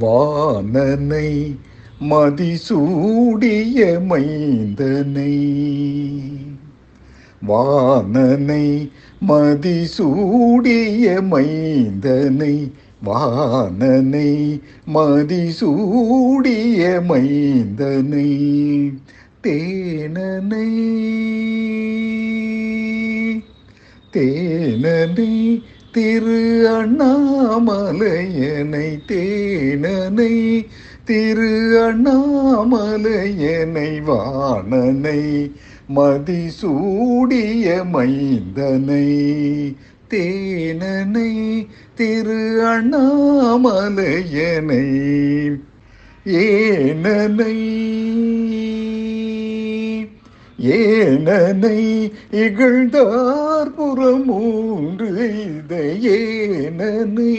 வானனை மதிசூடிய மைந்தனை. வானனை மதிசூடிய மைந்தனை. வானனை மதிசூடிய மைந்தனை. தேனனை. தேனனை திரு அண்ணாமலையனை தேனனை திரு அண்ணாமலையனை வாணனை மதிசூடிய மைந்தனை. தேனனை திரு அண்ணாமலையனை ஏனனை. ஏனனை இகழ்ந்தார் புறமூன்று எய்த ஏனனை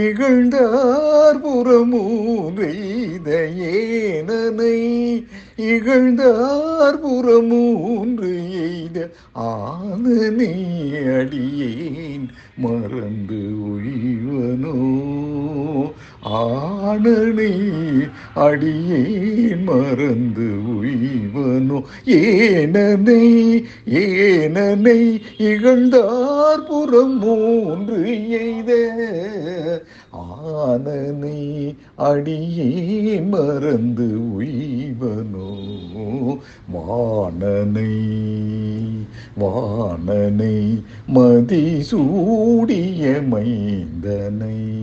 இகழ்ந்தார் புறமூன்று எய்த ஏனனை இகழ்ந்தார் புறமூன்று எய்த ஆனனை அடியேன் மறந்து ஒழிவனோ ஆனனை அடியேன் மறந்து உய்வனோ? ஏனனை ஏனனை இகழ்ந்தார் புறம் மூன்று எய்த. ஆனனை அடியேன் மறந்து உய்வனோ? வானனை வானனை மதிசூடிய மைந்தனை.